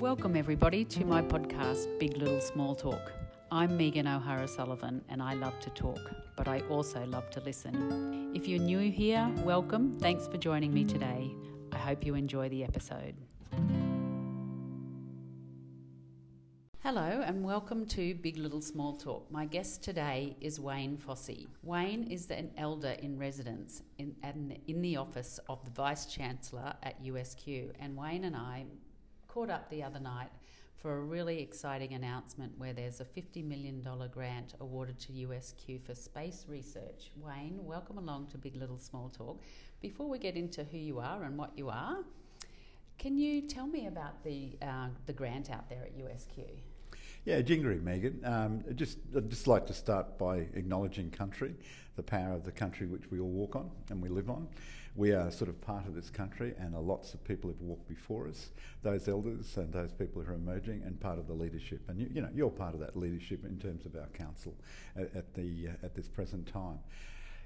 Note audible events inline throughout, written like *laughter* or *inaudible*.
Welcome, everybody, to my podcast, Big Little Small Talk. I'm Megan O'Hara Sullivan, and I love to talk, but I also love to listen. If you're new here, welcome. Thanks for joining me today. I hope you enjoy the episode. Hello, and welcome to Big Little Small Talk. My guest today is Wayne Fossey. Wayne is an elder in residence in, in the office of the Vice Chancellor at USQ, and Wayne and I caught up the other night for a really exciting announcement where there's a $50 million grant awarded to USQ for space research. Wayne, welcome along to Big Little Small Talk. Before we get into who you are and what you are, can you tell me about the, uh, the grant out there at USQ? Yeah, Jingeri, Megan. Um, just, I'd just like to start by acknowledging country, the power of the country which we all walk on and we live on. We are sort of part of this country, and lots of people have walked before us. Those elders and those people who are emerging, and part of the leadership. And you, you know, you're part of that leadership in terms of our council at, at the uh, at this present time.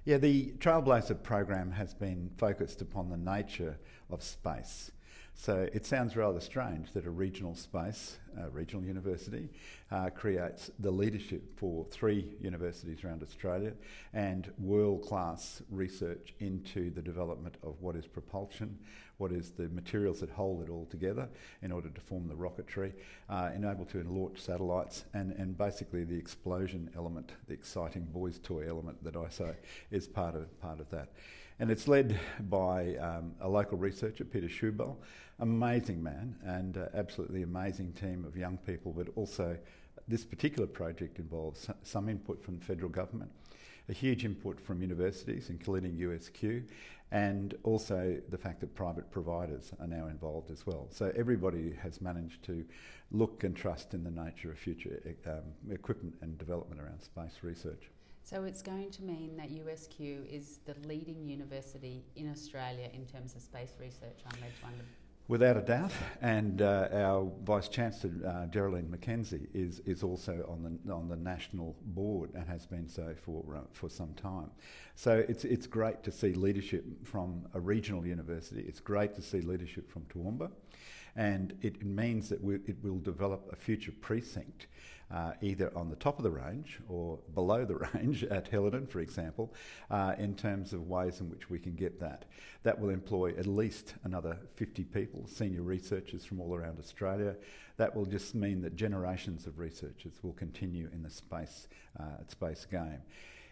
Yeah, the Trailblazer program has been focused upon the nature of space. So it sounds rather strange that a regional space, a regional university, uh, creates the leadership for three universities around Australia and world class research into the development of what is propulsion, what is the materials that hold it all together in order to form the rocketry, uh, enabled to launch satellites, and, and basically the explosion element, the exciting boys' toy element that I say is part of, part of that. And it's led by um, a local researcher, Peter Schubel, amazing man and uh, absolutely amazing team of young people, but also this particular project involves some input from the federal government, a huge input from universities, including USQ, and also the fact that private providers are now involved as well. So everybody has managed to look and trust in the nature of future um, equipment and development around space research. So it's going to mean that USQ is the leading university in Australia in terms of space research, I'm led to understand. Without a doubt, and uh, our Vice Chancellor uh, Geraldine Mackenzie is is also on the on the national board and has been so for uh, for some time. So it's it's great to see leadership from a regional university. It's great to see leadership from Toowoomba, and it means that we, it will develop a future precinct uh, either on the top of the range or below the *laughs* range at Helidon, for example, uh, in terms of ways in which we can get that. That will employ at least another 50 people, senior researchers from all around Australia. That will just mean that generations of researchers will continue in the space, uh, space game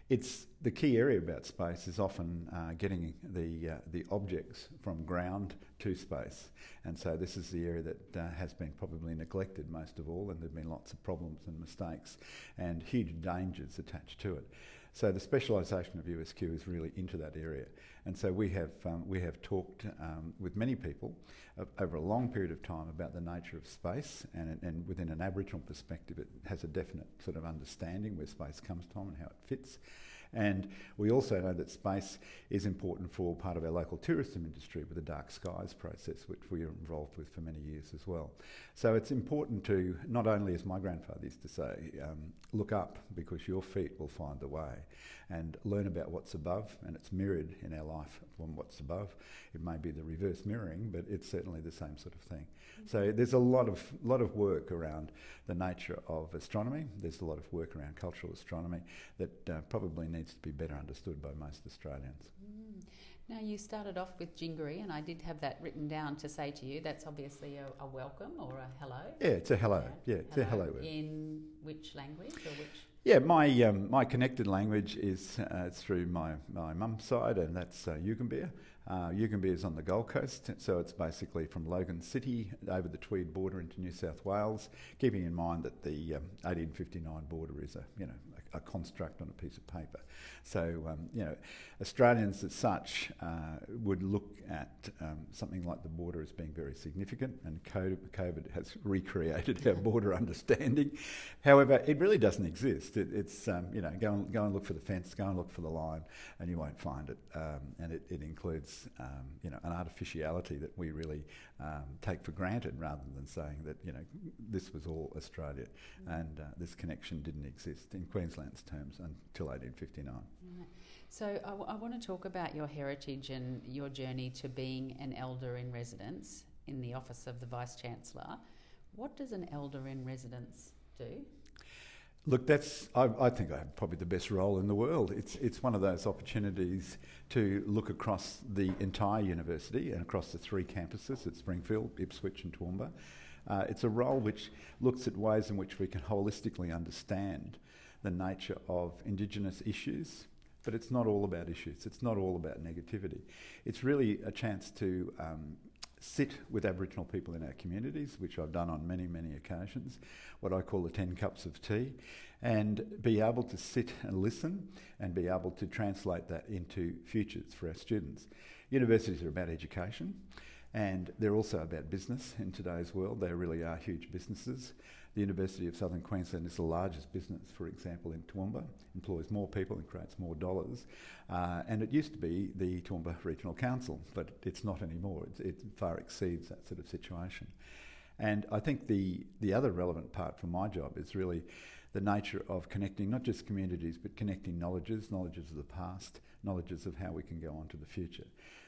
it's the key area about space is often uh, getting the uh, the objects from ground to space, and so this is the area that uh, has been probably neglected most of all, and there've been lots of problems and mistakes, and huge dangers attached to it. So the specialisation of USQ is really into that area, and so we have um, we have talked um, with many people over a long period of time about the nature of space, and, and within an Aboriginal perspective, it has a definite sort of understanding where space comes from and how it fits. And we also know that space is important for part of our local tourism industry with the Dark Skies process, which we are involved with for many years as well. So it's important to, not only as my grandfather used to say, um, look up because your feet will find the way and learn about what's above, and it's mirrored in our life from what's above. It may be the reverse mirroring, but it's certainly the same sort of thing. So there's a lot of lot of work around the nature of astronomy. There's a lot of work around cultural astronomy that uh, probably needs to be better understood by most Australians. Mm. Now, you started off with Jingeri, and I did have that written down to say to you that's obviously a, a welcome or a hello. Yeah, it's a hello. Yeah, yeah it's hello. a hello word. In which language or which? Yeah, my um, my connected language is uh, through my my mum's side, and that's uh, Yugambeh. Uh, is on the Gold Coast, so it's basically from Logan City over the Tweed border into New South Wales. Keeping in mind that the um, 1859 border is a you know a, construct on a piece of paper, so um, you know Australians as such uh, would look at um, something like the border as being very significant, and COVID has *laughs* recreated our border understanding. However, it really doesn't exist. It, it's um, you know go and go and look for the fence, go and look for the line, and you won't find it. Um, and it, it includes um, you know, an artificiality that we really um, take for granted rather than saying that, you know, this was all Australia mm. and uh, this connection didn't exist in Queensland's terms until 1859. Right. So I, w- I want to talk about your heritage and your journey to being an elder in residence in the office of the Vice Chancellor. What does an elder in residence do? Look, that's I, I, think I have probably the best role in the world. It's it's one of those opportunities to look across the entire university and across the three campuses at Springfield, Ipswich, and Toowoomba. Uh, it's a role which looks at ways in which we can holistically understand the nature of Indigenous issues, but it's not all about issues. It's not all about negativity. It's really a chance to um, sit with Aboriginal people in our communities, which I've done on many, many occasions, what I call the 10 cups of tea, and be able to sit and listen and be able to translate that into futures for our students. Universities are about education and they're also about business in today's world. They really are huge businesses. The University of Southern Queensland is the largest business, for example, in Toowoomba, employs more people and creates more dollars. Uh, and it used to be the Toowoomba Regional Council, but it's not anymore. It, it far exceeds that sort of situation. And I think the, the other relevant part for my job is really the nature of connecting not just communities, but connecting knowledges, knowledges of the past, knowledges of how we can go on to the future.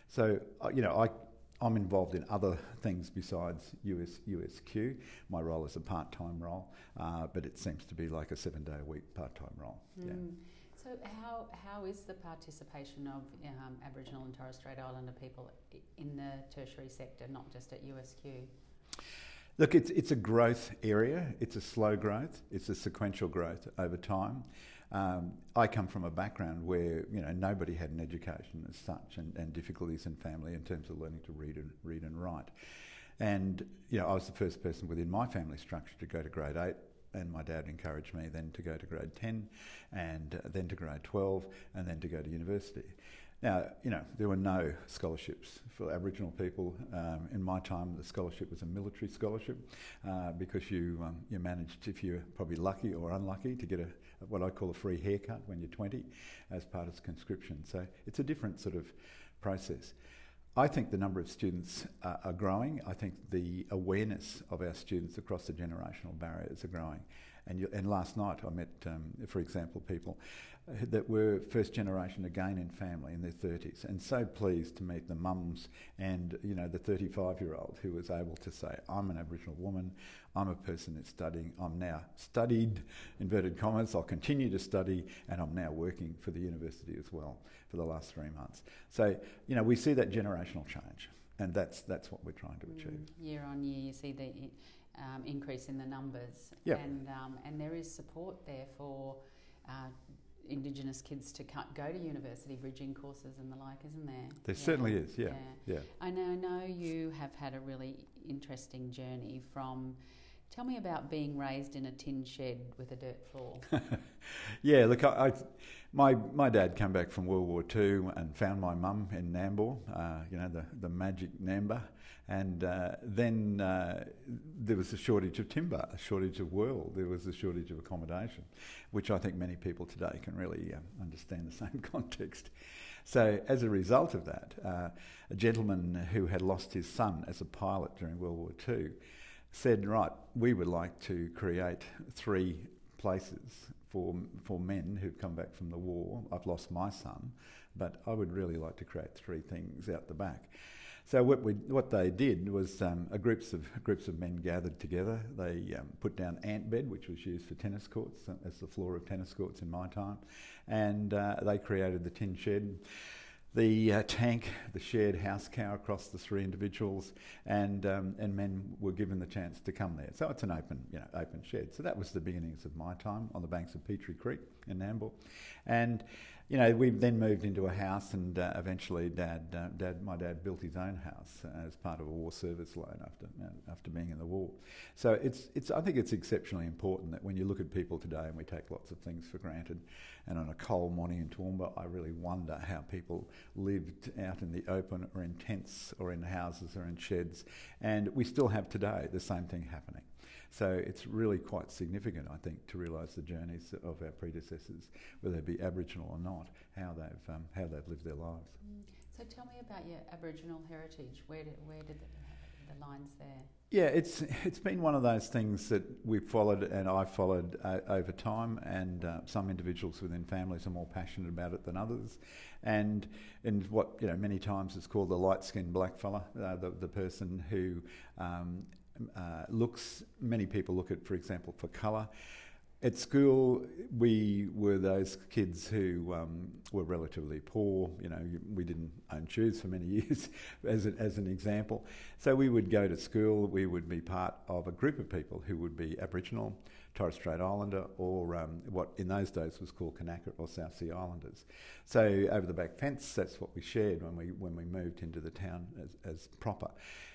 So, uh, you know, I, I'm involved in other things besides US, USQ. My role is a part time role, uh, but it seems to be like a seven day a week part time role. Mm. Yeah. So, how, how is the participation of um, Aboriginal and Torres Strait Islander people in the tertiary sector, not just at USQ? Look, it's, it's a growth area. It's a slow growth. It's a sequential growth over time. Um, I come from a background where you know nobody had an education as such, and, and difficulties in family in terms of learning to read and read and write. And you know, I was the first person within my family structure to go to grade eight, and my dad encouraged me then to go to grade 10 and uh, then to grade 12 and then to go to university. Now, you know, there were no scholarships for Aboriginal people. Um, in my time, the scholarship was a military scholarship uh, because you, um, you managed, if you're probably lucky or unlucky, to get a, what I call a free haircut when you're 20 as part of conscription. So it's a different sort of process. I think the number of students uh, are growing. I think the awareness of our students across the generational barriers are growing. And, you, and last night I met, um, for example, people that were first generation again in family in their 30s and so pleased to meet the mums and you know the 35 year old who was able to say I'm an Aboriginal woman. I'm a person that's studying. I'm now studied inverted commas I'll continue to study and I'm now working for the university as well for the last three months. So you know we see that generational change and that's that's what we're trying to achieve. mm, year on year you see the um, increase in the numbers. Yep. and um, and there is support there for uh, Indigenous kids to go to university bridging courses and the like, isn't there? There yeah. certainly is, yeah. yeah. yeah. I know, I know you have had a really interesting journey from. Tell me about being raised in a tin shed with a dirt floor. *laughs* yeah, look, I, I, my my dad came back from World War II and found my mum in Nambour, uh, you know, the, the magic Namba. And uh, then uh, there was a shortage of timber, a shortage of world, there was a shortage of accommodation, which I think many people today can really um, understand the *laughs* same context. So, as a result of that, uh, a gentleman who had lost his son as a pilot during World War II said, Right, we would like to create three places for, for men who've come back from the war. I've lost my son, but I would really like to create three things out the back. So what we what they did was um, groups of groups of men gathered together. They um, put down ant bed, which was used for tennis courts uh, as the floor of tennis courts in my time, and uh, they created the tin shed. The uh, tank, the shared house cow across the three individuals, and um, and men were given the chance to come there. So it's an open, you know, open shed. So that was the beginnings of my time on the banks of Petrie Creek in Nambour, and you know, we then moved into a house, and uh, eventually, Dad, uh, Dad, my dad built his own house as part of a war service loan after uh, after being in the war. So it's it's I think it's exceptionally important that when you look at people today, and we take lots of things for granted, and on a cold morning in Toowoomba, I really wonder how people lived out in the open, or in tents, or in houses, or in sheds, and we still have today the same thing happening. So it's really quite significant, I think, to realise the journeys of our predecessors, whether they be Aboriginal or not, how they've um, how they've lived their lives. Mm. So tell me about your Aboriginal heritage. Where did where did the, the lines there? Yeah, it's it's been one of those things that we've followed and I've followed uh, over time, and uh, some individuals within families are more passionate about it than others, and in what you know many times is called the light skinned black fella, uh, the the person who um, uh, looks, many people look at, for example, for colour. At school, we were those kids who um, were relatively poor. You know, we didn't own shoes for many *laughs* years, as, a, as an example. So we would go to school. We would be part of a group of people who would be Aboriginal, Torres Strait Islander, or um, what in those days was called Kanaka or South Sea Islanders. So over the back fence, that's what we shared when we when we moved into the town as, as proper.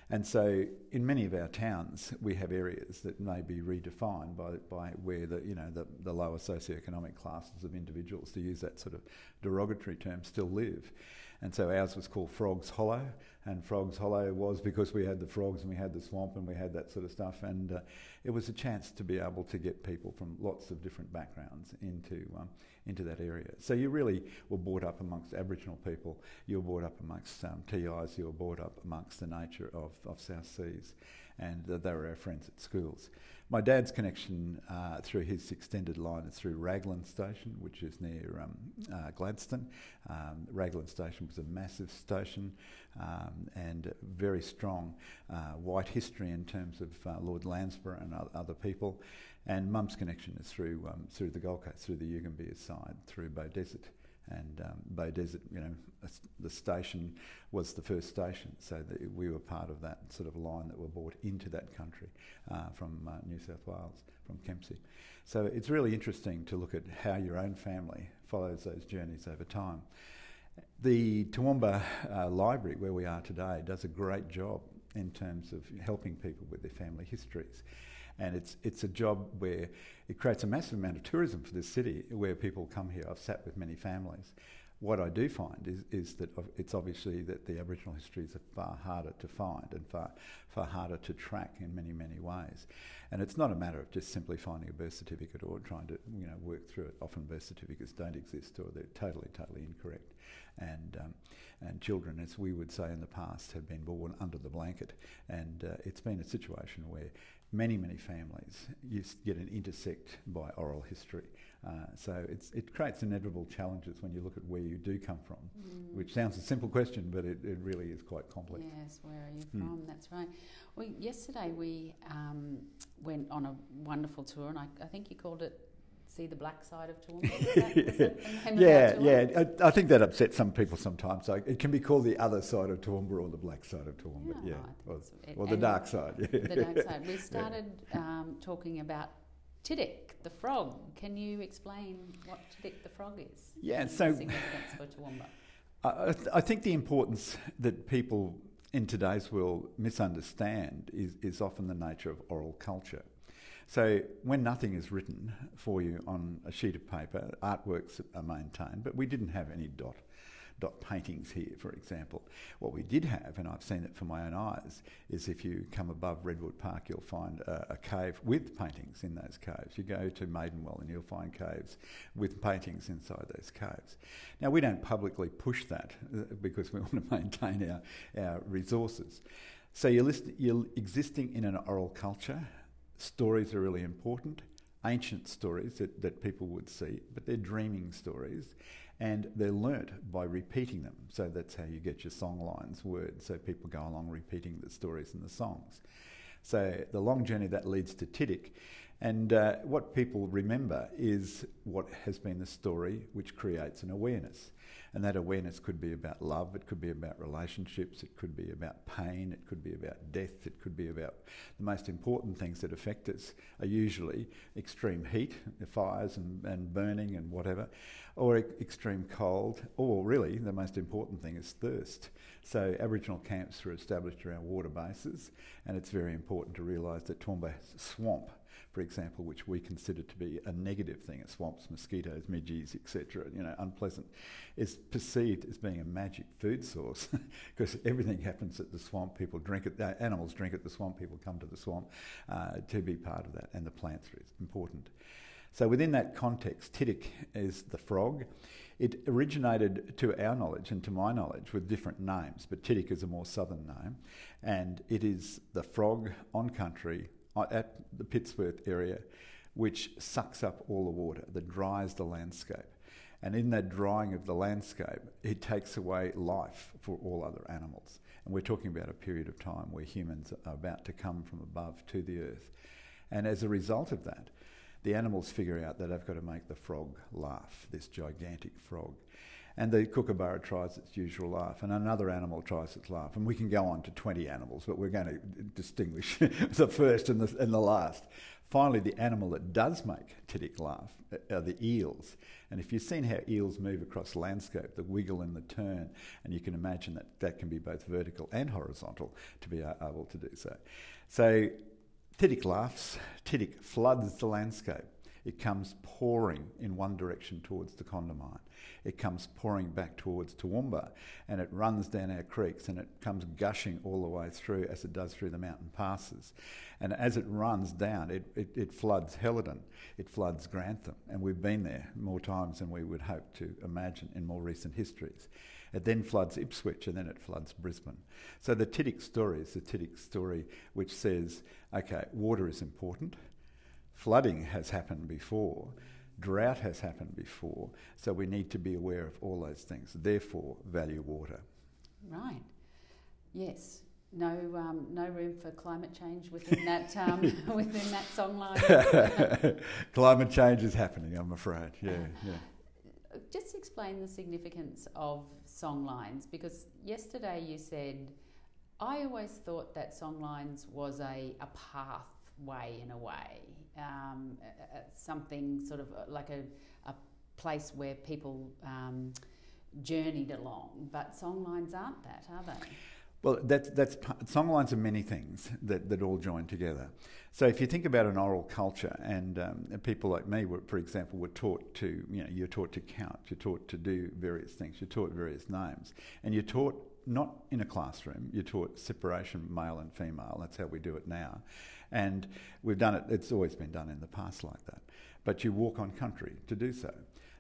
And so, in many of our towns, we have areas that may be redefined by, by where the you know the, the lower socioeconomic classes of individuals, to use that sort of derogatory term, still live. And so ours was called Frogs Hollow, and Frogs Hollow was because we had the frogs and we had the swamp and we had that sort of stuff. And uh, it was a chance to be able to get people from lots of different backgrounds into um, into that area. So you really were brought up amongst Aboriginal people. You were brought up amongst um, TIs. You were brought up amongst the nature of, of South Seas, and they were our friends at schools. My dad's connection uh, through his extended line is through Raglan Station, which is near um, uh, Gladstone. Um, Raglan Station was a massive station um, and very strong uh, white history in terms of uh, Lord Landsborough and other people. And Mum's connection is through um, through the Gold Coast, through the Yugambeh side, through Beaudesert. And um, Beaudesert, you know, the station was the first station, so we were part of that sort of line that were brought into that country uh, from uh, New South Wales, from Kempsey. So it's really interesting to look at how your own family follows those journeys over time. The Toowoomba uh, Library, where we are today, does a great job in terms of helping people with their family histories. And it's, it's a job where it creates a massive amount of tourism for this city where people come here. I've sat with many families. What I do find is, is that it's obviously that the Aboriginal histories are far harder to find and far, far harder to track in many, many ways. And it's not a matter of just simply finding a birth certificate or trying to you know, work through it. Often birth certificates don't exist or they're totally, totally incorrect. And, um, and children, as we would say in the past, have been born under the blanket. And uh, it's been a situation where many, many families you get an intersect by oral history. Uh, so it creates inevitable challenges when you look at where you do come from, mm. which sounds a simple question, but it, it really is quite complex. Yes, where are you mm. from? That's right. Well, yesterday we um, went on a wonderful tour, and I, I think you called it see the black side of Toowoomba? *laughs* yeah, yeah. I, I, think that upsets some people sometimes. So it can be called the other side of Toowoomba or the black side of Toowoomba. Yeah, yeah. Or, or the dark side. Yeah. The dark side. We *laughs* started yeah. um, talking about Tiddick, the frog. Can you explain what Tiddick the frog is? Yeah, so significance for Toowoomba. *laughs* I, th- I think the importance that people in today's world misunderstand is, is often the nature of oral culture. So when nothing is written for you on a sheet of paper, artworks are maintained, but we didn't have any dot dot paintings here, for example. What we did have, and I've seen it for my own eyes, is if you come above Redwood Park, you'll find a, a, cave with paintings in those caves. You go to Maidenwell and you'll find caves with paintings inside those caves. Now, we don't publicly push that uh, because we *laughs* want to maintain our, our resources. So you're, list, you're existing in an oral culture stories are really important, ancient stories that, that people would see, but they're dreaming stories and they're learnt by repeating them. So that's how you get your song lines, words. So people go along repeating the stories and the songs. So the long journey that leads to Tiddick. And uh, what people remember is what has been the story which creates an awareness. And that awareness could be about love, it could be about relationships, it could be about pain, it could be about death, it could be about the most important things that affect us are usually extreme heat, fires and, and burning and whatever, or e- extreme cold, or really the most important thing is thirst. So Aboriginal camps were established around water bases, and it's very important to realise that Toowoomba swamp for example, which we consider to be a negative thing, swamps, mosquitoes, midges, etc., you know, unpleasant, is perceived as being a magic food source *laughs* because everything happens at the swamp. People drink it, uh, animals drink at the swamp, people come to the swamp uh, to be part of that, and the plants are important. So within that context, Tiddick is the frog. It originated, to our knowledge and to my knowledge, with different names, but Tiddick is a more southern name, and it is the frog on country Uh, at the Pittsworth area, which sucks up all the water, that dries the landscape. And in that drying of the landscape, it takes away life for all other animals. And we're talking about a period of time where humans are about to come from above to the earth. And as a result of that, the animals figure out that they've got to make the frog laugh, this gigantic frog. And the kookaburra tries its usual laugh, and another animal tries its laugh. And we can go on to 20 animals, but we're going to distinguish *laughs* the first and the, and the last. Finally, the animal that does make Tidic laugh uh, are the eels. And if you've seen how eels move across landscape, the wiggle and the turn, and you can imagine that that can be both vertical and horizontal to be uh, able to do so. So Tidic laughs, Tidic floods the landscape. It comes pouring in one direction towards the Condamine. It comes pouring back towards Toowoomba and it runs down our creeks and it comes gushing all the way through as it does through the mountain passes. And as it runs down, it, it, it floods Helidon, it floods Grantham, and we've been there more times than we would hope to imagine in more recent histories. It then floods Ipswich and then it floods Brisbane. So the Tidic story is the Tidic story which says, okay, water is important, Flooding has happened before, drought has happened before, so we need to be aware of all those things. Therefore, value water. Right. Yes. No, um, no room for climate change within that um, *laughs* within that songline. *laughs* climate change is happening. I'm afraid. Yeah, yeah. Just explain the significance of song lines because yesterday you said I always thought that song lines was a, a pathway in a way um, something sort of uh, like a, a place where people um, journeyed along. But songlines aren't that, are they? Well, that's, that's songlines are many things that, that all join together. So if you think about an oral culture, and, um, people like me, were, for example, were taught to, you know, you're taught to count, you're taught to do various things, you're taught various names, and you're taught not in a classroom, you're taught separation male and female. That's how we do it now. And we've done it, it's always been done in the past like that. But you walk on country to do so.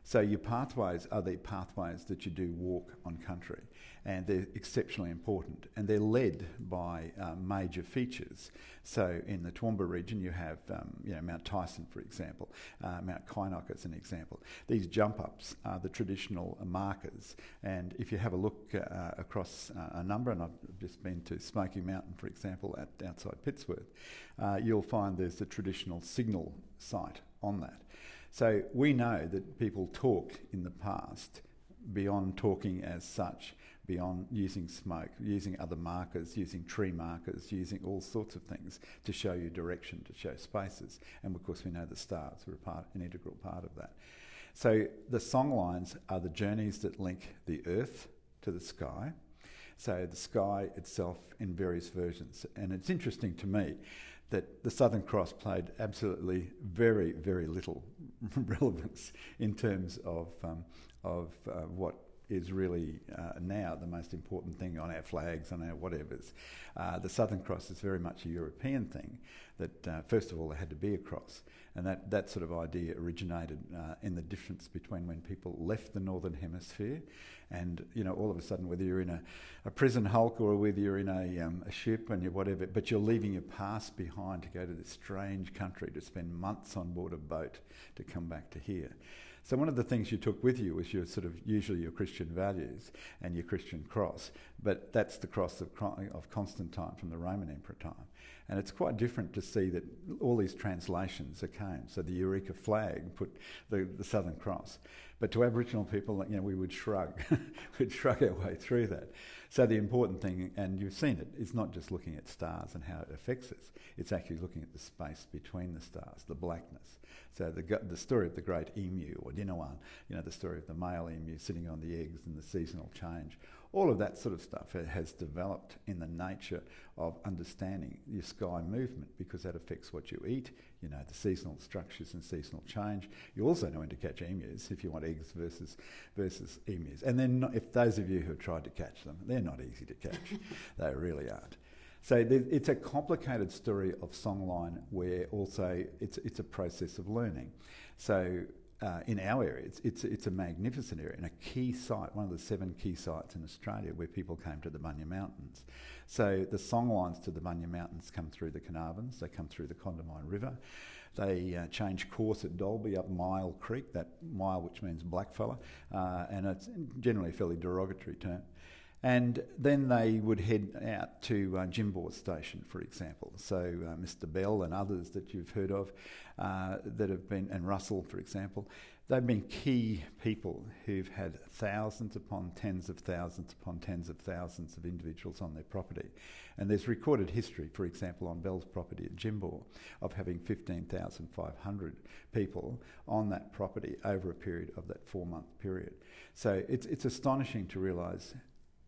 So your pathways are the pathways that you do walk on country, and they're exceptionally important, and they're led by um, major features. So in the Toowoomba region, you have um, you know Mount Tyson, for example, uh, Mount Kynoch as an example. These jump ups are the traditional markers, and if you have a look uh, across uh, a number, and I've just been to Smoky Mountain, for example, at outside Pittsworth, uh, you'll find there's the traditional signal site on that. So we know that people talk in the past beyond talking as such, beyond using smoke, using other markers, using tree markers, using all sorts of things to show you direction, to show spaces. And of course, we know the stars are part, an integral part of that. So the song lines are the journeys that link the earth to the sky. So the sky itself in various versions. And it's interesting to me that the Southern Cross played absolutely very, very little *laughs* relevance in terms of, um, of uh, what is really uh, now the most important thing on our flags, on our whatevers. Uh, the Southern Cross is very much a European thing, that uh, first of all there had to be a cross. And that, that sort of idea originated uh, in the difference between when people left the Northern Hemisphere and, you know, all of a sudden, whether you're in a, a prison hulk or whether you're in a, um, a ship and you're whatever, but you're leaving your past behind to go to this strange country to spend months on board a boat to come back to here. So one of the things you took with you was your sort of usually your Christian values and your Christian cross, but that's the cross of, of Constantine from the Roman Emperor time. And it's quite different to see that all these translations are came. So the Eureka flag put the, the Southern Cross. But to Aboriginal people, you know, we would shrug. *laughs* we'd shrug our way through that. So the important thing, and you've seen it, is not just looking at stars and how it affects us. It's actually looking at the space between the stars, the blackness. So the, the story of the great emu or Dinawan, you know, the story of the male emu sitting on the eggs and the seasonal change. All of that sort of stuff has developed in the nature of understanding your sky movement because that affects what you eat, you know, the seasonal structures and seasonal change. You also know when to catch emus if you want eggs versus, versus emus. And then if those of you who have tried to catch them, they're not easy to catch. *laughs* they really aren't. So it's a complicated story of songline where also it's, it's a process of learning. So uh, in our area, it's, it's, it's a magnificent area and a key site, one of the seven key sites in Australia where people came to the Bunya Mountains. So the songlines to the Bunya Mountains come through the Carnarvons, they come through the Condamine River. They uh, change course at Dalby up Myall Creek, that myall which means blackfella, uh, and it's generally a fairly derogatory term. And then they would head out to uh, Jimbour Station, for example. So uh, Mr. Bell and others that you've heard of uh, that have been, and Russell, for example, they've been key people who've had thousands upon tens of thousands upon tens of thousands of individuals on their property. And there's recorded history, for example, on Bell's property at Jimbour, of having 15,500 people on that property over a period of that four month period. So it's, it's astonishing to realise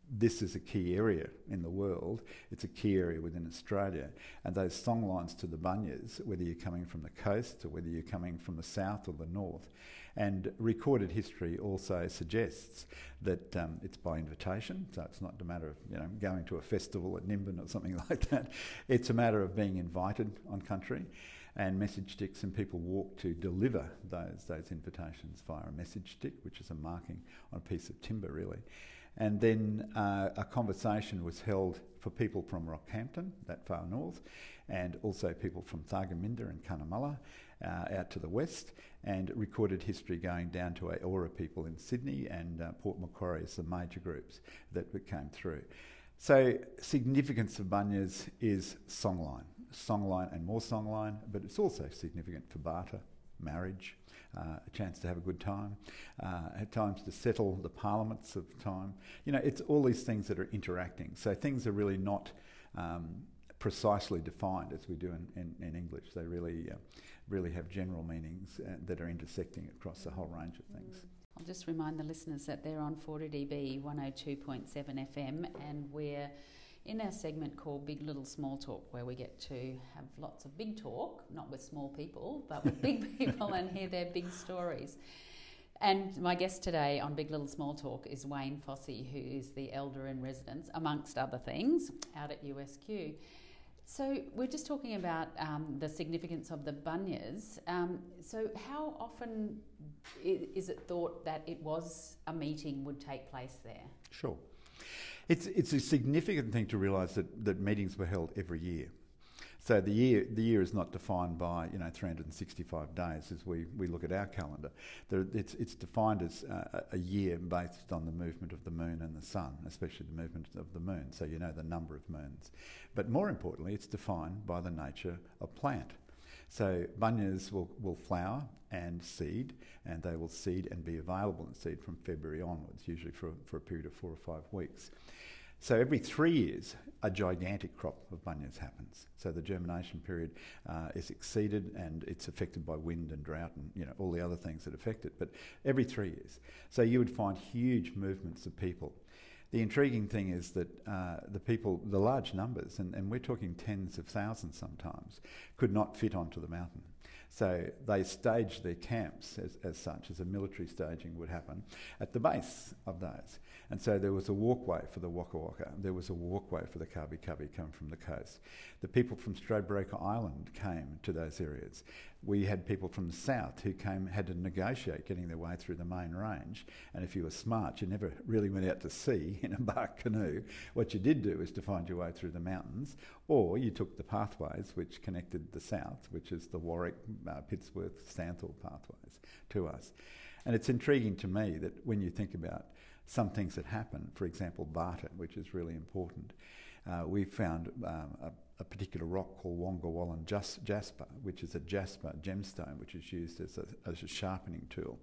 this is a key area in the world. It's a key area within Australia. And those songlines to the Bunyas, whether you're coming from the coast or whether you're coming from the south or the north, and recorded history also suggests that um, it's by invitation, so it's not a matter of you know going to a festival at Nimbin or something *laughs* like that. It's a matter of being invited on country, and message sticks and people walk to deliver those those invitations via a message stick, which is a marking on a piece of timber, really. And then uh, a conversation was held for people from Rockhampton, that far north, and also people from Thargomindah and Cunnamulla uh, out to the west, and recorded history going down to Eora people in Sydney and uh, Port Macquarie as the major groups that came through. So, significance of Bunyas is songline, songline and more songline, but it's also significant for barter, marriage, uh, a chance to have a good time, uh, at times to settle the parliaments of time. You know, it's all these things that are interacting. So things are really not um, precisely defined as we do in, in, in English. They really, uh, really have general meanings uh, that are intersecting across a whole range of things. I'll just remind the listeners that they're on 4DDB 102.7 FM and we're in our segment called Big Little Small Talk, where we get to have lots of big talk, not with small people, but with big *laughs* people and hear their big stories. And my guest today on Big Little Small Talk is Wayne Fossey, who is the elder in residence, amongst other things, out at USQ. So we're just talking about um, the significance of the bunyas. Um, so how often is it thought that it was a meeting would take place there? Sure. It's, it's a significant thing to realise that, that meetings were held every year. So the year the year is not defined by you know 365 days as we, we look at our calendar. There, it's it's defined as a year based on the movement of the moon and the sun, especially the movement of the moon. So you know the number of moons. But more importantly, it's defined by the nature of plant. So bunyas will, will flower and seed, and they will seed and be available in seed from February onwards, usually for, for a period of four or five weeks. So every three years, a gigantic crop of bunyas happens. So the germination period uh, is exceeded and it's affected by wind and drought and you know all the other things that affect it. But every three years, so you would find huge movements of people. The intriguing thing is that uh, the people, the large numbers, and, and we're talking tens of thousands sometimes, could not fit onto the mountain. So they staged their camps as, as such, as a military staging would happen, at the base of those. And so there was a walkway for the Waka Waka, there was a walkway for the Kabi Kabi coming from the coast. The people from Stradbroke Island came to those areas. We had people from the south who came, had to negotiate getting their way through the main range. And if you were smart, you never really went out to sea *laughs* in a bark canoe. What you did do is to find your way through the mountains, or you took the pathways which connected the south, which is the Warwick, uh, Pittsworth, Stanthorpe pathways, to us. And it's intriguing to me that when you think about some things that happen, for example, barter, which is really important, uh, we found um, a, a, particular rock called Wongawallan jasper, which is a jasper gemstone, which is used as a, as a sharpening tool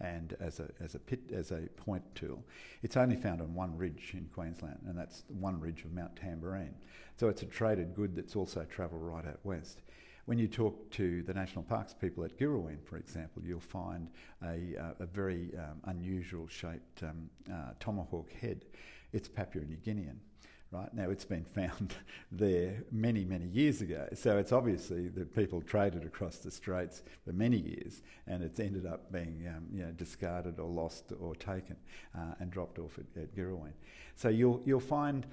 and as a, as, a pit, as a point tool. It's only found on one ridge in Queensland, and that's one ridge of Mount Tamborine. So it's a traded good that's also travelled right out west. When you talk to the national parks people at Girraween, for example, you'll find a, uh, a very um, unusual shaped um, uh, tomahawk head. It's Papua New Guinean. Right now, it's been *laughs* found there many, many years ago. So it's obviously that people traded across the straits for many years, and it's ended up being, um, you know, discarded or lost or taken uh, and dropped off at, at. So you'll you'll find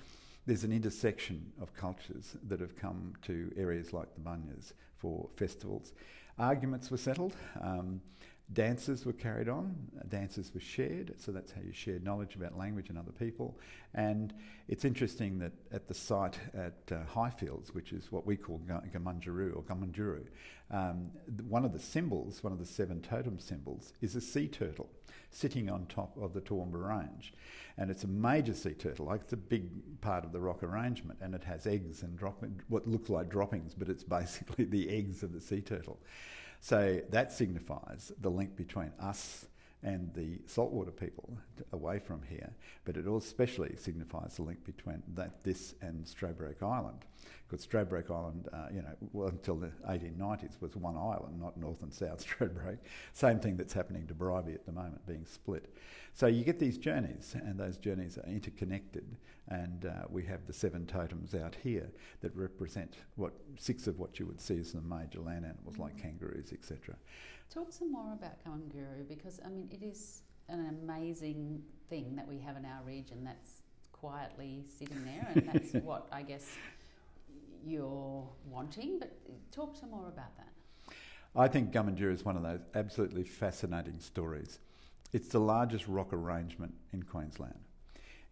there's an intersection of cultures that have come to areas like the Bunyas for festivals. Arguments were settled. Um, Dances were carried on, dances were shared, so that's how you shared knowledge about language and other people. And it's interesting that at the site at uh, Highfields, which is what we call Gamunjuru or Gamunjuru, um, one of the symbols, one of the seven totem symbols, is a sea turtle sitting on top of the Toowoomba Range. And it's a major sea turtle, like it's a big part of the rock arrangement, and it has eggs and drop- what looks like droppings, but it's *laughs* basically the eggs of the sea turtle. So that signifies the link between us and the saltwater people away from here, but it especially signifies the link between that, this and Stradbroke Island. Because Stradbroke Island, uh, you know, well, until the 1890s was one island, not North and South *laughs* Stradbroke. Same thing that's happening to Bribie at the moment, being split. So you get these journeys, and those journeys are interconnected. And uh, we have the seven totems out here that represent what six of what you would see as the major land animals, like kangaroos, etc. Talk some more about kangaroo because I mean it is an amazing thing that we have in our region that's quietly sitting there, and that's *laughs* what I guess you're wanting. But talk some more about that. I think Gummingurru is one of those absolutely fascinating stories. It's the largest rock arrangement in Queensland.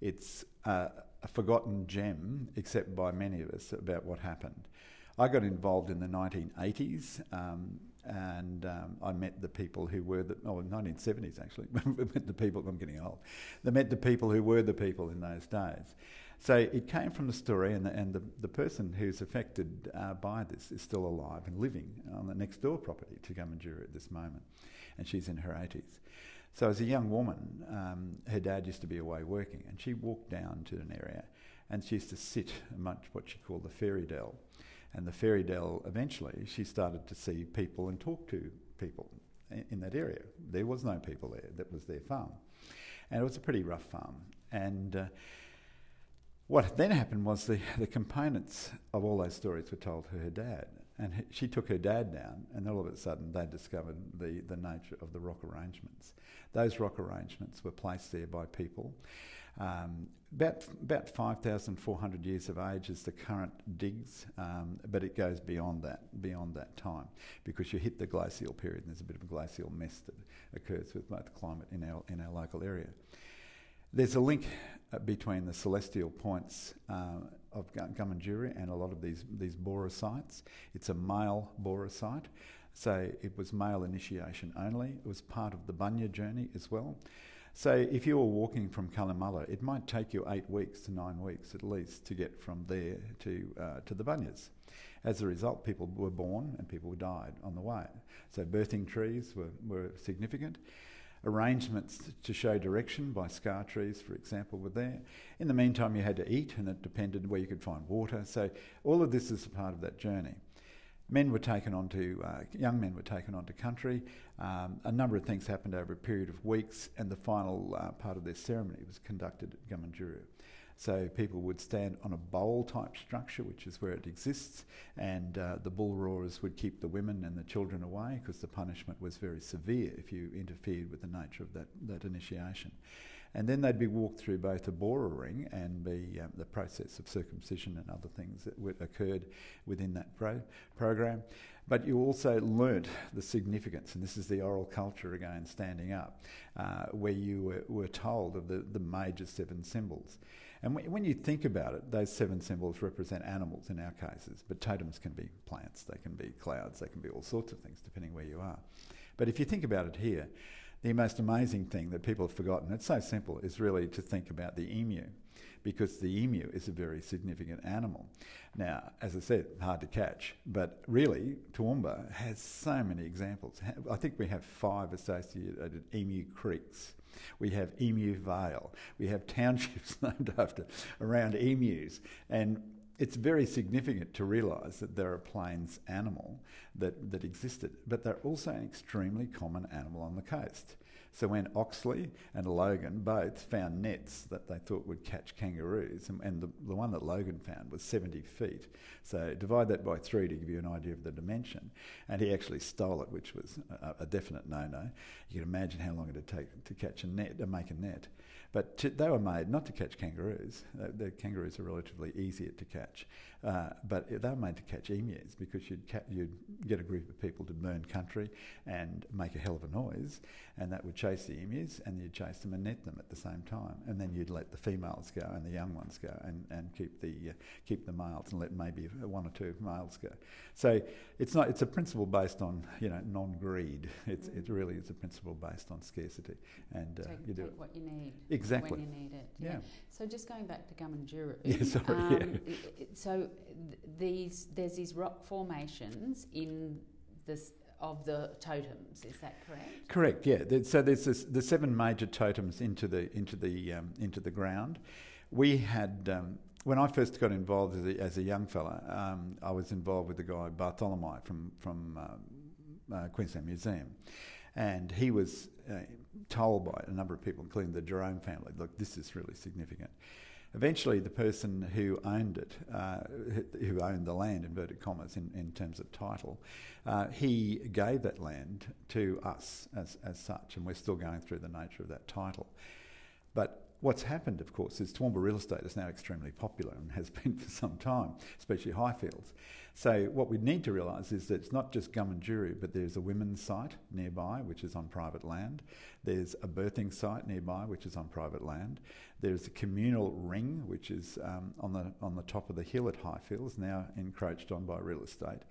It's a forgotten gem, except by many of us, about what happened. I got involved in the 1980s, um, and um, I met the people who were the oh 1970s actually. *laughs* met the people. I'm getting old. They met the people who were the people in those days. So it came from the story, and the, and the, the person who's affected uh, by this is still alive and living on the next door property to Gummingurru at this moment, and she's in her 80s. So as a young woman, um, her dad used to be away working, and she walked down to an area, and she used to sit amongst what she called the fairy dell. And the fairy dell, eventually, she started to see people and talk to people in, in that area. There was no people there, that was their farm. And it was a pretty rough farm. And uh, what then happened was the, the components of all those stories were told to her dad. And he, she took her dad down, and all of a sudden they discovered the, the nature of the rock arrangements. Those rock arrangements were placed there by people. Um, about about 5,400 years of age is the current digs, um, but it goes beyond that beyond that time because you hit the glacial period and there's a bit of a glacial mess that occurs with both climate in our in our local area. There's a link between the celestial points uh, of Gummingurru and a lot of these these Bora sites. It's a male Bora site. So it was male initiation only. It was part of the Bunya journey as well. So if you were walking from Cunnamulla, it might take you eight weeks to nine weeks at least to get from there to uh, to the Bunyas. As a result, people were born and people died on the way. So birthing trees were, were significant. Arrangements to show direction by scar trees, for example, were there. In the meantime, you had to eat, and it depended where you could find water. So all of this is a part of that journey men were taken onto, uh, young men were taken onto country. Um, a number of things happened over a period of weeks, and the final uh, part of their ceremony was conducted at Gummingurru. So people would stand on a bowl type structure, which is where it exists, and uh, the bull roarers would keep the women and the children away because the punishment was very severe if you interfered with the nature of that, that initiation. And then they'd be walked through both a Bora ring and be, um, the process of circumcision and other things that w- occurred within that pro- program. But you also learnt the significance, and this is the oral culture again standing up, uh, where you were, were, told of the, the major seven symbols. And when you think about it, those seven symbols represent animals in our cases, but totems can be plants, they can be clouds, they can be all sorts of things depending where you are. But if you think about it here, the most amazing thing that people have forgotten, it's so simple, is really to think about the emu, because the emu is a very significant animal. Now, as I said, hard to catch, but really, Toowoomba has so many examples. I think we have five associated emu creeks. We have Emu Vale. We have townships *laughs* named after around emus, and it's very significant to realise that they're a plains animal that, that existed, but they're also an extremely common animal on the coast. So when Oxley and Logan both found nets that they thought would catch kangaroos, and, and the, the one that Logan found was 70 feet. So divide that by three to give you an idea of the dimension. And he actually stole it, which was a, a definite no-no. You can imagine how long it would take to catch a net, to make a net. But to, they were made not to catch kangaroos. The, the kangaroos are relatively easier to catch. Uh, but they were made to catch emus because you'd, ca- you'd get a group of people to burn country and make a hell of a noise, and that would chase the emus, and you'd chase them and net them at the same time. And then you'd let the females go and the young ones go, and, and keep the uh, keep the males and let maybe one or two males go. So it's not it's a principle based on you know non-greed. It's mm. it really is a principle based on scarcity, and uh, take, you do take what you need exactly when you need it. Yeah. yeah. So just going back to Gummingurru. *laughs* Yeah, sorry. Um, yeah. So these there's these rock formations in this of the totems. Is that correct? Correct. Yeah. So there's this, the seven major totems into the into the um, into the ground. We had. Um, when I first got involved as a, as a young fella, um, I was involved with the guy Bartholomew from from um, uh, Queensland Museum, and he was uh, told by a number of people, including the Jerome family, look, this is really significant. Eventually, the person who owned it, uh, who owned the land, inverted commas, in, in terms of title, uh, he gave that land to us as, as such, and we're still going through the nature of that title. But what's happened, of course, is Toowoomba real estate is now extremely popular and has *laughs* been for some time, especially Highfields. So what we need to realise is that it's not just Gummingurru, but there's a women's site nearby, which is on private land. There's a birthing site nearby, which is on private land. There's a communal ring, which is um, on the on the top of the hill at Highfields, now encroached on by real estate.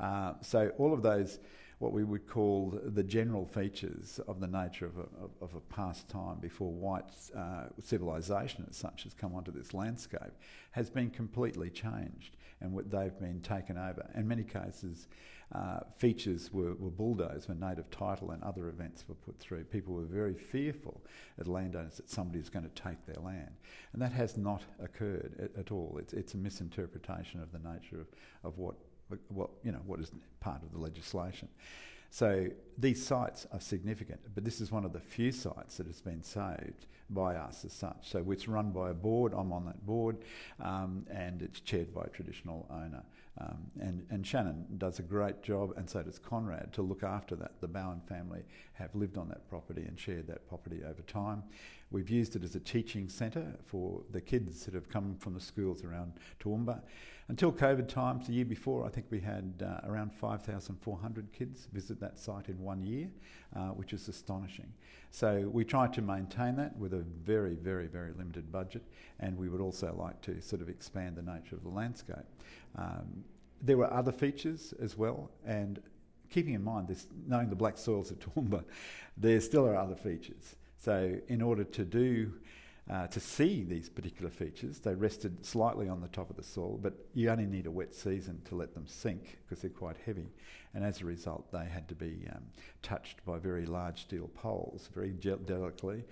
Uh, so all of those what we would call the general features of the nature of a, of a past time before white uh, civilization as such has come onto this landscape has been completely changed and what they've been taken over. In many cases, uh, features were, were bulldozed when native title and other events were put through. People were very fearful as landowners that somebody was going to take their land. And that has not occurred at, at all. It's, it's a misinterpretation of the nature of, of what what you know what is part of the legislation. So these sites are significant, but this is one of the few sites that has been saved by us as such. So it's run by a board. I'm on that board, um, and it's chaired by a traditional owner. Um, and, and Shannon does a great job, and so does Conrad, to look after that. The Bowen family have lived on that property and shared that property over time. We've used it as a teaching centre for the kids that have come from the schools around Toowoomba. Until COVID times, the year before, I think we had uh, around 5,400 kids visit that site in one year, uh, which is astonishing. So we try to maintain that with a very, very, very limited budget, and we would also like to sort of expand the nature of the landscape. Um, there were other features as well, and keeping in mind this, knowing the black soils of Toowoomba, there still are other features. So in order to do uh, to see these particular features. They rested slightly on the top of the soil, but you only need a wet season to let them sink because they're quite heavy. And as a result, they had to be um, touched by very large steel poles, very delicately,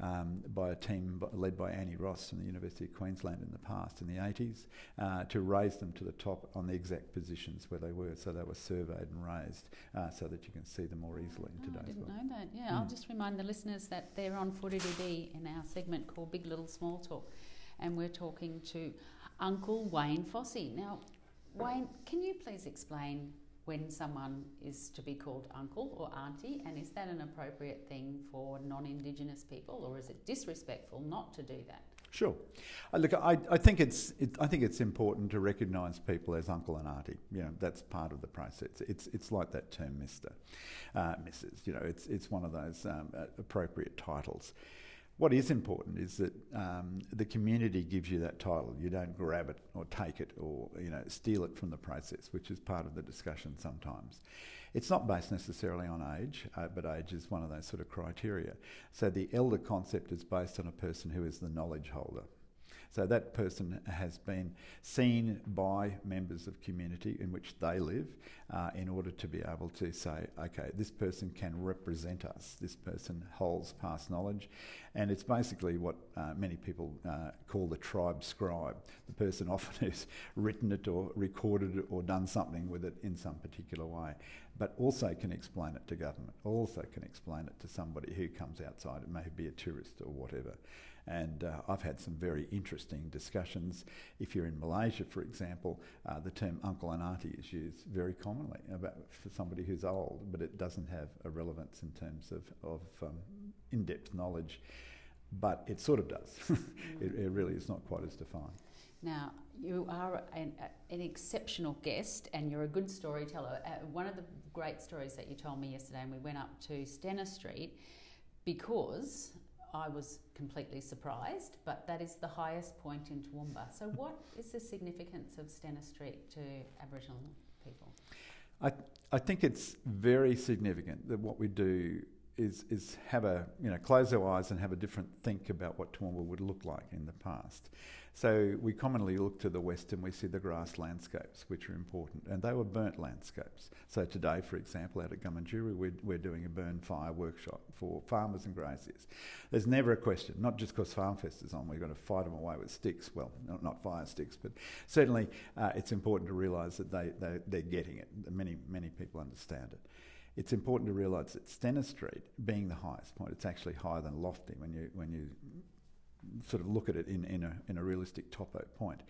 um, by a team led by Annie Ross from the University of Queensland in the past, in the 80s, uh, to raise them to the top on the exact positions where they were. So they were surveyed and raised uh, so that you can see them more easily in oh, today's I didn't world. know that. Yeah, mm. I'll just remind the listeners that they're on Footy in our segment called Big Little Small Talk, and we're talking to Uncle Wayne Fossey. Now, Wayne, can you please explain when someone is to be called uncle or auntie, and is that an appropriate thing for non-Indigenous people, or is it disrespectful not to do that? Sure. Uh, look, I, I think it's it, I think it's important to recognise people as uncle and auntie. You know, that's part of the process. It's it's like that term, Mister, uh, Mrs. You know, it's it's one of those um, appropriate titles. What is important is that um, the community gives you that title. You don't grab it or take it or you know steal it from the process, which is part of the discussion sometimes. It's not based necessarily on age, uh, but age is one of those sort of criteria. So the elder concept is based on a person who is the knowledge holder. So that person has been seen by members of community in which they live uh, in order to be able to say, okay, this person can represent us. This person holds past knowledge. And it's basically what uh, many people uh, call the tribe scribe, the person often *laughs* who's written it or recorded it or done something with it in some particular way, but also can explain it to government, also can explain it to somebody who comes outside, it may be a tourist or whatever. And uh, I've had some very interesting discussions. If you're in Malaysia, for example, uh, the term uncle and auntie is used very commonly about for somebody who's old, but it doesn't have a relevance in terms of, of um, in-depth knowledge. but it sort of does. *laughs* it, it really is not quite as defined. Now, you are an, an, exceptional guest and you're a good storyteller. Uh, one of the great stories that you told me yesterday, and we went up to Stenner Street because I was completely surprised, but that is the highest point in Toowoomba. So, *laughs* what is the significance of Stenner Street to Aboriginal people? I, I think it's very significant that what we do is, is have a, you know, close our eyes and have a different think about what Toowoomba would look like in the past. So we commonly look to the west and we see the grass landscapes, which are important, and they were burnt landscapes. So today, for example, out at Gummingurru, we're, we're doing a burn fire workshop for farmers and graziers. There's never a question, not just because FarmFest is on, we've got to fight them away with sticks. Well, not, not fire sticks, but certainly uh, it's important to realise that they, they, they're getting it. Many, many people understand it it's important to realise that Stenner Street, being the highest point, it's actually higher than Lofty when you when you sort of look at it in, in, a, in a realistic topo point.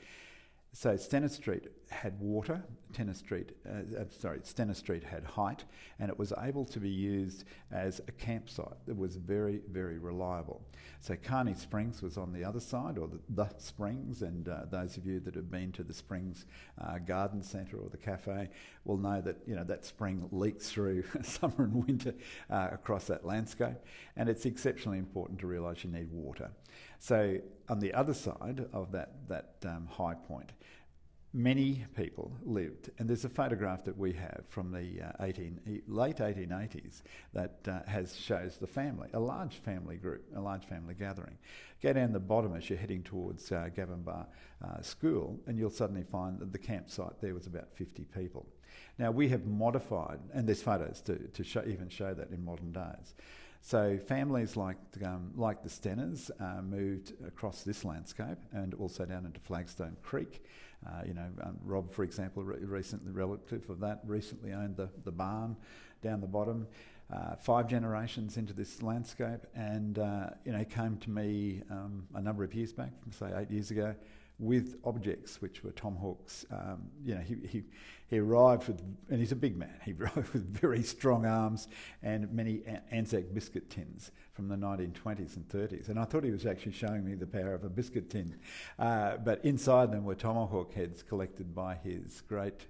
So Stenner Street had water, Tenner Street, uh, uh, sorry, Stenner Street had height, and it was able to be used as a campsite that was very, very reliable. So Carney Springs was on the other side, or the, the Springs, and uh, those of you that have been to the Springs uh, Garden Centre or the cafe will know that you know that spring leaks through *laughs* summer and winter uh, across that landscape, and it's exceptionally important to realise you need water. So on the other side of that that um, high point, many people lived, and there's a photograph that we have from the uh, 18, late 1880s that uh, has shows the family, a large family group, a large family gathering. Go down the bottom as you're heading towards uh, Gavin uh, School, and you'll suddenly find that the campsite there was about 50 people. Now we have modified, and there's photos to, to show, even show that in modern days. So families like um, like the Stenners uh, moved across this landscape and also down into Flagstone Creek. Uh, you know, um, Rob, for example, re- recently relative of that, recently owned the, the barn down the bottom. Uh, five generations into this landscape, and uh, you know, came to me um, a number of years back, say eight years ago, with objects which were tomahawks. Um, you know, he, he, he arrived with, and he's a big man, he *laughs* arrived with very strong arms and many Anzac biscuit tins from the 1920s and 30s. And I thought he was actually showing me the power of a biscuit tin. Uh, but inside them were tomahawk heads collected by his great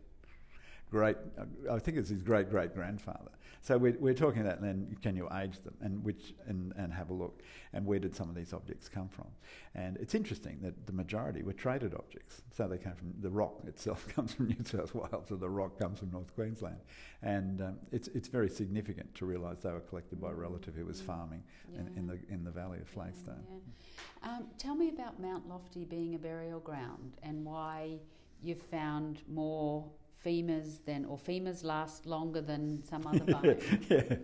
great, I think it's his great great grandfather. So we're, we're talking about then can you age them and which and, and have a look and where did some of these objects come from? And it's interesting that the majority were traded objects. So they came from the rock itself *laughs* comes from New South Wales, or the rock comes from North Queensland, and um, it's it's very significant to realise they were collected by a relative who was farming yeah. in, in, the in the valley of Flagstone. Yeah, yeah. Um, tell me about Mount Lofty being a burial ground and why you've found more femurs then, or femurs last longer than some other *laughs* bones? yeah,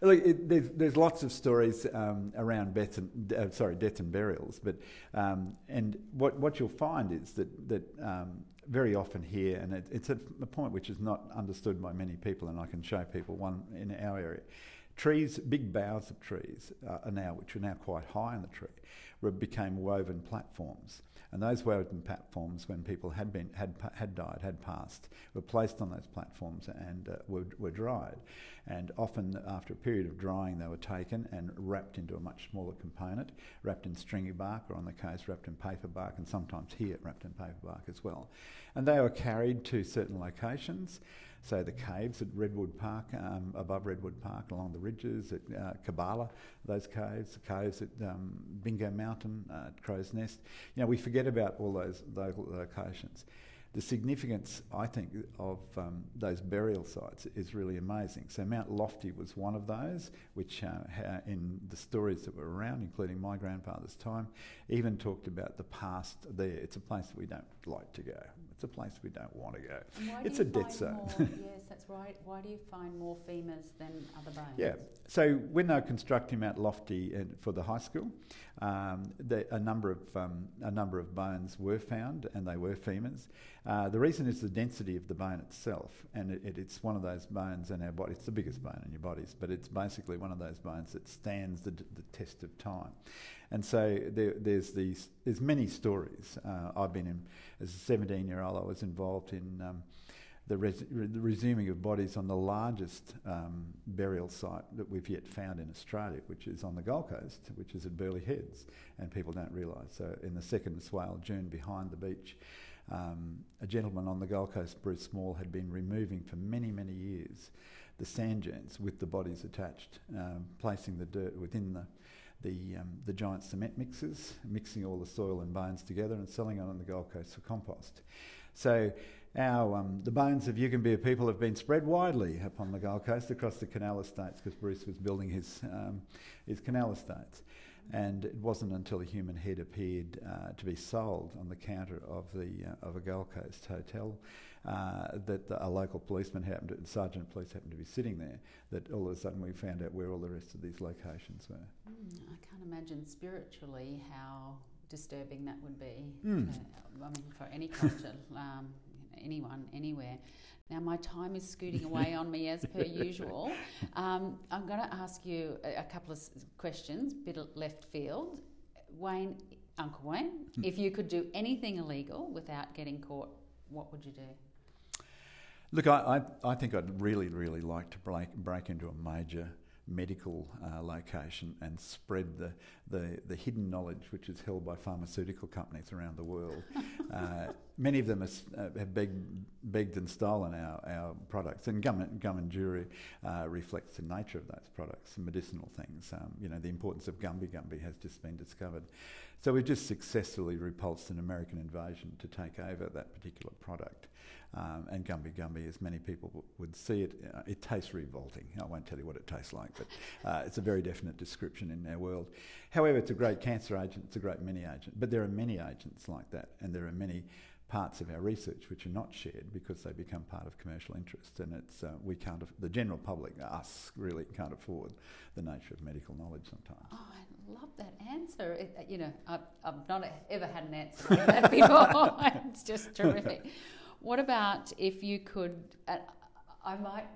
look, it, there's, there's lots of stories um, around deaths and uh, sorry deaths and burials, but um, and what what you'll find is that that um, very often here, and it, it's a, a point which is not understood by many people, and I can show people one in our area. Trees, big boughs of trees uh, are now, which are now quite high in the tree, became woven platforms. And those woven platforms, when people had been had had died, had passed, were placed on those platforms and uh, were, were dried. And often, after a period of drying, they were taken and wrapped into a much smaller component, wrapped in stringy bark, or on the coast, wrapped in paper bark, and sometimes here wrapped in paper bark as well. And they were carried to certain locations. So the caves at Redwood Park, um, above Redwood Park, along the ridges at uh, Cabarlah, those caves, the caves at um, Bingo Mountain, uh, at Crow's Nest. You know, we forget about all those local locations the significance, I think, of um, those burial sites is really amazing. So Mount Lofty was one of those, which uh, in the stories that were around, including my grandfather's time, even talked about the past there. It's a place that we don't like to go. It's a place we don't want to go. It's a dead zone. *laughs* yes, that's right. Why do you find more femurs than other bones? Yeah. So when they were constructing Mount Lofty for the high school, um, a number of um, a number of bones were found, and they were femurs. Uh, the reason is the density of the bone itself, and it, it, it's one of those bones in our body. It's the biggest bone in your bodies, but it's basically one of those bones that stands the, the test of time. And so there, there's these there's many stories. Uh, I've been in as a 17 year old. I was involved in. Um, the, res- re- the resuming of bodies on the largest um, burial site that we've yet found in Australia, which is on the Gold Coast, which is at Burleigh Heads, and people don't realise. So, in the second swale dune behind the beach, um, a gentleman on the Gold Coast, Bruce Small, had been removing for many, many years the sand dunes with the bodies attached, um, placing the dirt within the the, um, the giant cement mixers, mixing all the soil and bones together and selling it on the Gold Coast for compost. So our, um, the bones of Yugambeh people have been spread widely upon the Gold Coast across the canal estates because Bruce was building his, um, his canal estates. And it wasn't until a human head appeared uh, to be sold on the counter of, the, uh, of a Gold Coast hotel uh, that the, a local policeman happened to, sergeant of police happened to be sitting there, that all of a sudden we found out where all the rest of these locations were. Mm, I can't imagine spiritually how disturbing that would be. Mm. I mean, for any culture, *laughs* um, anyone, anywhere. Now, my time is scooting away on me as per *laughs* usual. Um, I'm going to ask you a, a couple of questions, a bit of left field. Wayne, Uncle Wayne, mm. if you could do anything illegal without getting caught, what would you do? Look, I, I, I, think I'd really, really like to break, break into a major medical uh, location and spread the, the, the, hidden knowledge which is held by pharmaceutical companies around the world. *laughs* uh, many of them uh, have begged, begged, and stolen our, our products, and gum, gum and jewellery uh, reflects the nature of those products, and medicinal things. Um, you know, the importance of Gumby Gumby has just been discovered. So we've just successfully repulsed an American invasion to take over that particular product. Um, and Gumby Gumby, as many people w- would see it, uh, it tastes revolting. I won't tell you what it tastes like, but uh, it's a very definite description in our world. However, it's a great cancer agent, it's a great many agent, but there are many agents like that, and there are many parts of our research which are not shared because they become part of commercial interest, and it's uh, we can't, the general public, us, really can't afford the nature of medical knowledge sometimes. Oh, I love that answer. It, uh, you know, I've, I've not ever had an answer like that *laughs* before. *laughs* it's just *laughs* terrific. What about if you could? Uh, I might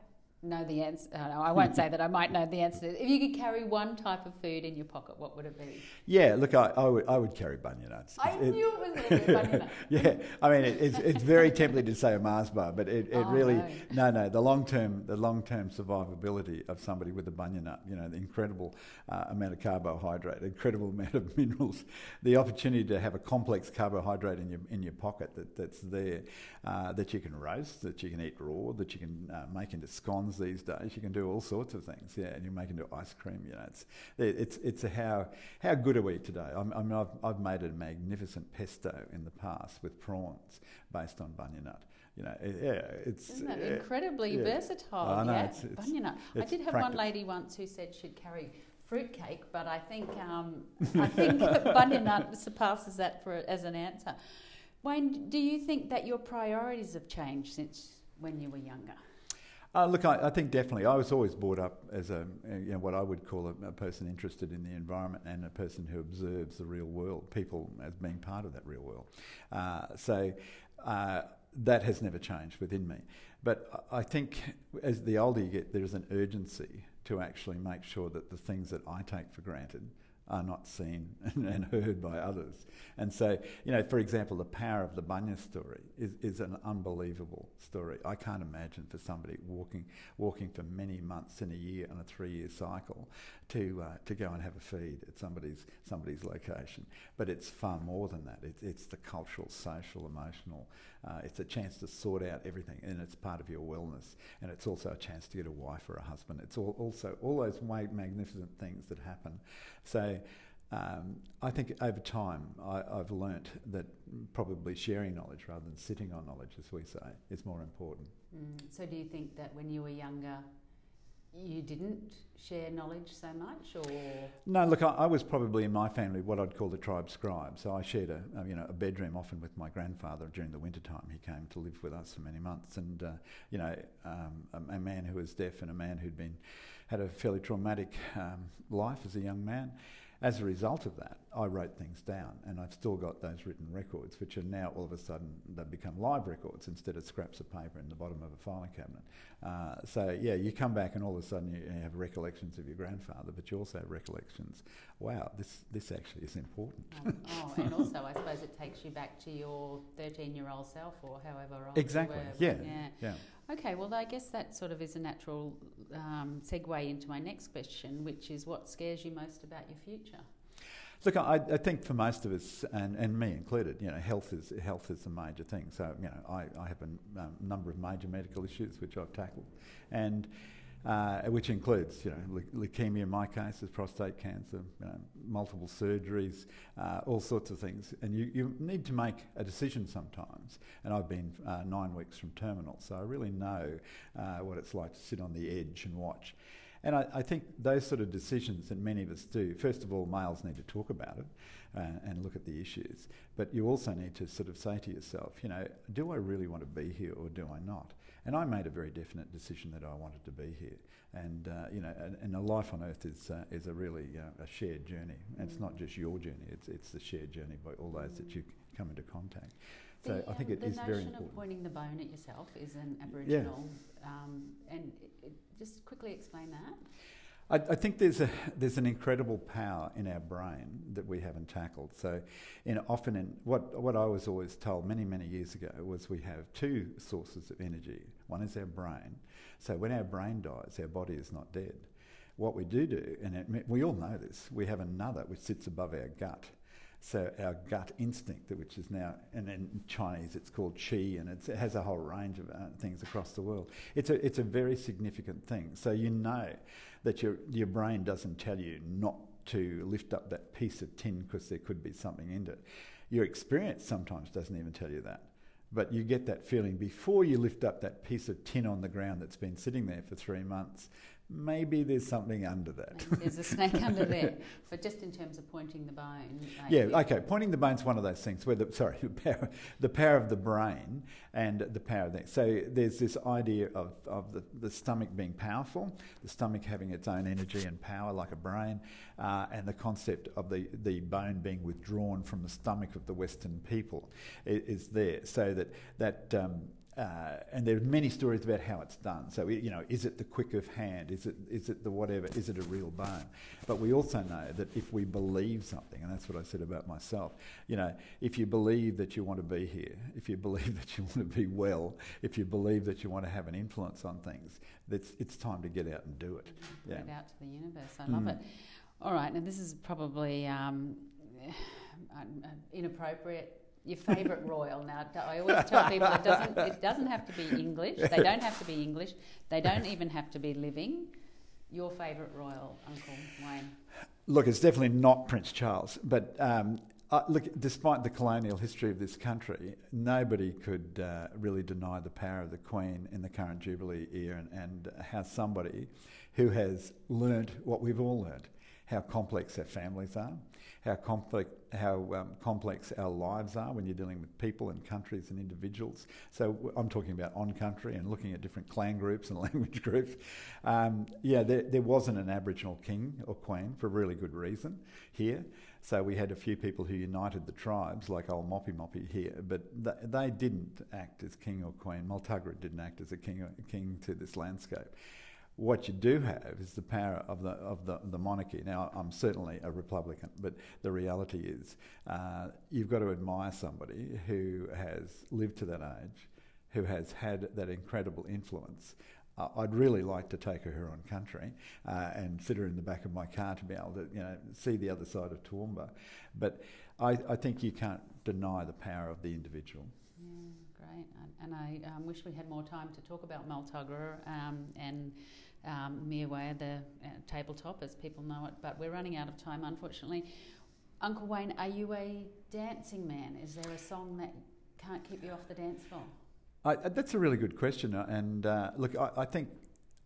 know the answer. Uh, no, I won't say that. I might know the answer. If you could carry one type of food in your pocket, what would it be? Yeah, look, I, I would, I would carry bunya nuts. I it, knew it was going to be bunya nuts. *laughs* yeah, I mean, it, it's, it's very tempting to say a Mars bar, but it, it oh, really no. no, no. The long term, the long term survivability of somebody with a bunya nut, you know, the incredible uh, amount of carbohydrate, incredible *laughs* amount of minerals, the opportunity to have a complex carbohydrate in your in your pocket that, that's there, uh, that you can roast, that you can eat raw, that you can uh, make into scones these days. You can do all sorts of things, yeah, and you make into ice cream. You know, it's it's it's a how how good are we today? I'm, I mean, I've, I've made a magnificent pesto in the past with prawns based on bunya nut you know, yeah, it's Isn't that incredibly yeah. versatile. know, yeah, it's, it's, nut. I did have one lady once who said she'd carry fruitcake, but I think um, *laughs* I think *laughs* bunya nut surpasses that for as an answer. Wayne, do you think that your priorities have changed since when you were younger? Uh, look, I, I, think definitely. I was always brought up as a, you know, what I would call a, a, person interested in the environment and a person who observes the real world, people as being part of that real world. Uh, so uh, that has never changed within me. But I think as the older you get, there is an urgency to actually make sure that the things that I take for granted are not seen *laughs* and heard by others. And so, you know, for example, the power of the Bunya story is, is an unbelievable story. I can't imagine for somebody walking walking for many months in a year on a three year cycle to uh, to go and have a feed at somebody's somebody's location. But it's far more than that. It's, it's the cultural, social, emotional. Uh, it's a chance to sort out everything, and it's part of your wellness. And it's also a chance to get a wife or a husband. It's all, also all those magnificent things that happen. So. Um, I think over time I, have learnt that probably sharing knowledge rather than sitting on knowledge, as we say, is more important. Mm. So, do you think that when you were younger, you didn't share knowledge so much, or no? Look, I, I, was probably in my family what I'd call the tribe scribe. So I shared a, a, you know a bedroom often with my grandfather during the winter time. He came to live with us for many months, and uh, you know um, a, a, man who was deaf and a man who'd been had a fairly traumatic um, life as a young man. As a result of that, I wrote things down, and I've still got those written records, which are now all of a sudden they've become live records instead of scraps of paper in the bottom of a filing cabinet. Uh, so yeah, you come back and all of a sudden you, have recollections of your grandfather, but you also have recollections. Wow, this this actually is important. Um, *laughs* oh, and also I suppose it takes you back to your thirteen-year-old self or however old exactly. you were. Yeah. Yeah. Yeah. Okay, well, I guess that sort of is a natural um, segue into my next question, which is what scares you most about your future? Look, I, I, think for most of us, and, and me included, you know, health is health is a major thing. So, you know, I, I have a um, number of major medical issues which I've tackled, and uh, which includes, you know, le- leukemia in my case, is prostate cancer, you know, multiple surgeries, uh, all sorts of things. And you, you need to make a decision sometimes. And I've been uh, nine weeks from terminal, so I really know uh, what it's like to sit on the edge and watch. And I, I, think those sort of decisions that many of us do, first of all, males need to talk about it uh, and look at the issues. But you also need to sort of say to yourself, you know, do I really want to be here or do I not? And I made a very definite decision that I wanted to be here. And, uh, you know, and, and, a life on earth is, uh, is a really uh, a shared journey. And it's not just your journey, it's, it's the shared journey by all those that you come into contact. So the, I think it um, very important. The notion of pointing the bone at yourself is an Aboriginal, yeah. um, and it, it, just quickly explain that. I, I, think there's a there's an incredible power in our brain that we haven't tackled. So, in, often in what what I was always told many many years ago was we have two sources of energy. One is our brain. So when our brain dies, our body is not dead. What we do do, and it, we all know this, we have another which sits above our gut. So our gut instinct, which is now, and in Chinese it's called qi, and it has a whole range of uh, things across the world. It's a, it's a very significant thing. So you know that your, your brain doesn't tell you not to lift up that piece of tin because there could be something in it. Your experience sometimes doesn't even tell you that. But you get that feeling before you lift up that piece of tin on the ground that's been sitting there for three months maybe there's something under that. there's a snake *laughs* under there. But just in terms of pointing the bone. Like yeah, okay. Pointing the bone's one of those things where the sorry, *laughs* the power, the power of the brain and the power of that. So there's this idea of, of the, the stomach being powerful, the stomach having its own energy and power like a brain, uh, and the concept of the, the bone being withdrawn from the stomach of the Western people is, is there. So that that um, uh, and there are many stories about how it's done. So, you know, is it the quick of hand? Is it, is it the whatever? Is it a real bone? But we also know that if we believe something, and that's what I said about myself, you know, if you believe that you want to be here, if you believe that you want to be well, if you believe that you want to have an influence on things, it's, it's time to get out and do it. Yeah. it out to the universe. I love mm. it. All right, now this is probably um, *sighs* inappropriate your favourite royal. Now, I always tell people it doesn't, it doesn't have to be English. They don't have to be English. They don't even have to be living. Your favourite royal, Uncle Wayne? Look, it's definitely not Prince Charles. But um, uh, look, despite the colonial history of this country, nobody could uh, really deny the power of the Queen in the current Jubilee year and, and how somebody who has learnt what we've all learnt how complex their families are, how complex, how um, complex our lives are when you're dealing with people and countries and individuals. So I'm talking about on country and looking at different clan groups and *laughs* language groups. Um, yeah, there, there wasn't an Aboriginal king or queen for a really good reason here. So we had a few people who united the tribes, like old Moppy Moppy here, but th- they didn't act as king or queen. Multuggerah didn't act as a king, or, king to this landscape. What you do have is the power of the of the, the monarchy. Now, I'm certainly a Republican, but the reality is, uh, you've got to admire somebody who has lived to that age, who has had that incredible influence. Uh, I'd really like to take her on country uh, and sit her in the back of my car to be able to, you know, see the other side of Toowoomba. But I, I think you can't deny the power of the individual. And I um, wish we had more time to talk about Multuggerah um, and um, the uh, tabletop, as people know it, but we're running out of time, unfortunately. Uncle Wayne, are you a dancing man? Is there a song that can't keep you off the dance floor? I, that's a really good question. Uh, and uh, look, I, I, think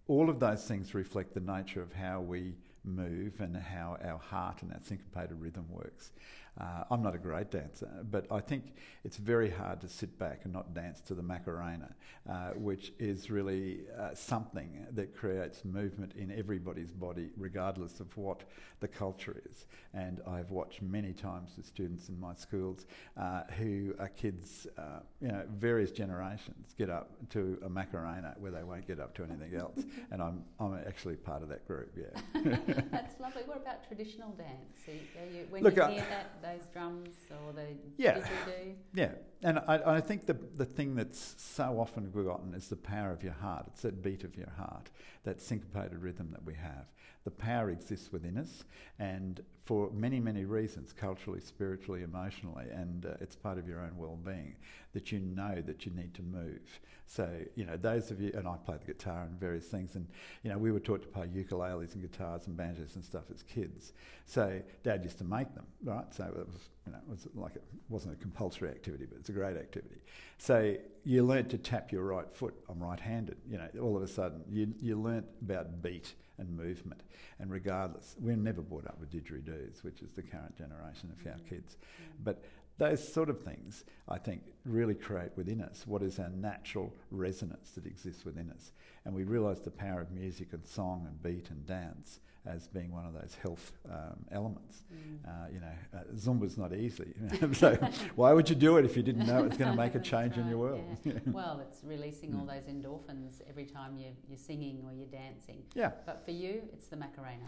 all of those things reflect the nature of how we move and how our heart and that syncopated rhythm works. Uh, I'm not a great dancer, but I think it's very hard to sit back and not dance to the Macarena, uh, which is really uh, something that creates movement in everybody's body, regardless of what the culture is. And I've watched many times the students in my schools uh, who are kids, uh, you know, various generations get up to a Macarena where they won't get up to anything else. *laughs* and I'm, I'm actually part of that group, yeah. *laughs* That's *laughs* lovely. What about traditional dance? Are you, when Look, you hear that, those drums or the yeah, didgeridoo? Yeah, and I, I think the, the thing that's so often forgotten is the power of your heart. It's that beat of your heart, that syncopated rhythm that we have. The power exists within us, and for many, many reasons culturally, spiritually, emotionally, and uh, it's part of your own well being that you know that you need to move. So, you know, those of you, and I play the guitar and various things, and, you know, we were taught to play ukuleles and guitars and banjos and stuff as kids. So, Dad used to make them, right? So, it was, you know, it was like it wasn't a compulsory activity, but it's a great activity. So, you learnt to tap your right foot. I'm right handed, you know, all of a sudden, you, you learnt about beat and movement. And regardless, we're never brought up with didgeridoos, which is the current generation of our mm. kids. Mm. But those sort of things, I think, really create within us what is our natural resonance that exists within us. And we realise the power of music and song and beat and dance as being one of those health um, elements. Mm. Uh, you know, uh, Zumba's not easy. *laughs* so why would you do it if you didn't know it was going to make a *laughs* change right, in your world? Yeah. *laughs* well, it's releasing all mm. those endorphins every time you're, you're singing or you're dancing. Yeah. But for you, it's the Macarena.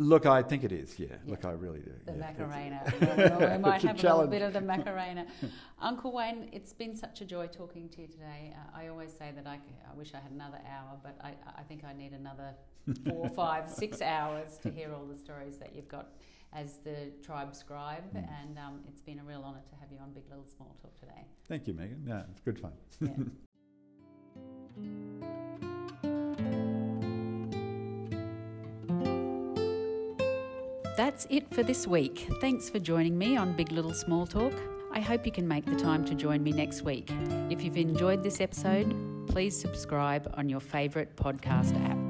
Look, I think it is. Yeah. yeah. Look, I really do. The yeah. Macarena. *laughs* well, we might have a, a little bit of the Macarena. *laughs* Uncle Wayne, it's been such a joy talking to you today. Uh, I always say that I, I wish I had another hour, but I, I think I need another four, *laughs* five, six hours to hear all the stories that you've got as the tribe scribe. Mm. And um, it's been a real honour to have you on Big Little Small Talk today. Thank you, Megan. Yeah, it's good fun. Yeah. That's it for this week. Thanks for joining me on Big Little Small Talk. I hope you can make the time to join me next week. If you've enjoyed this episode, please subscribe on your favourite podcast app.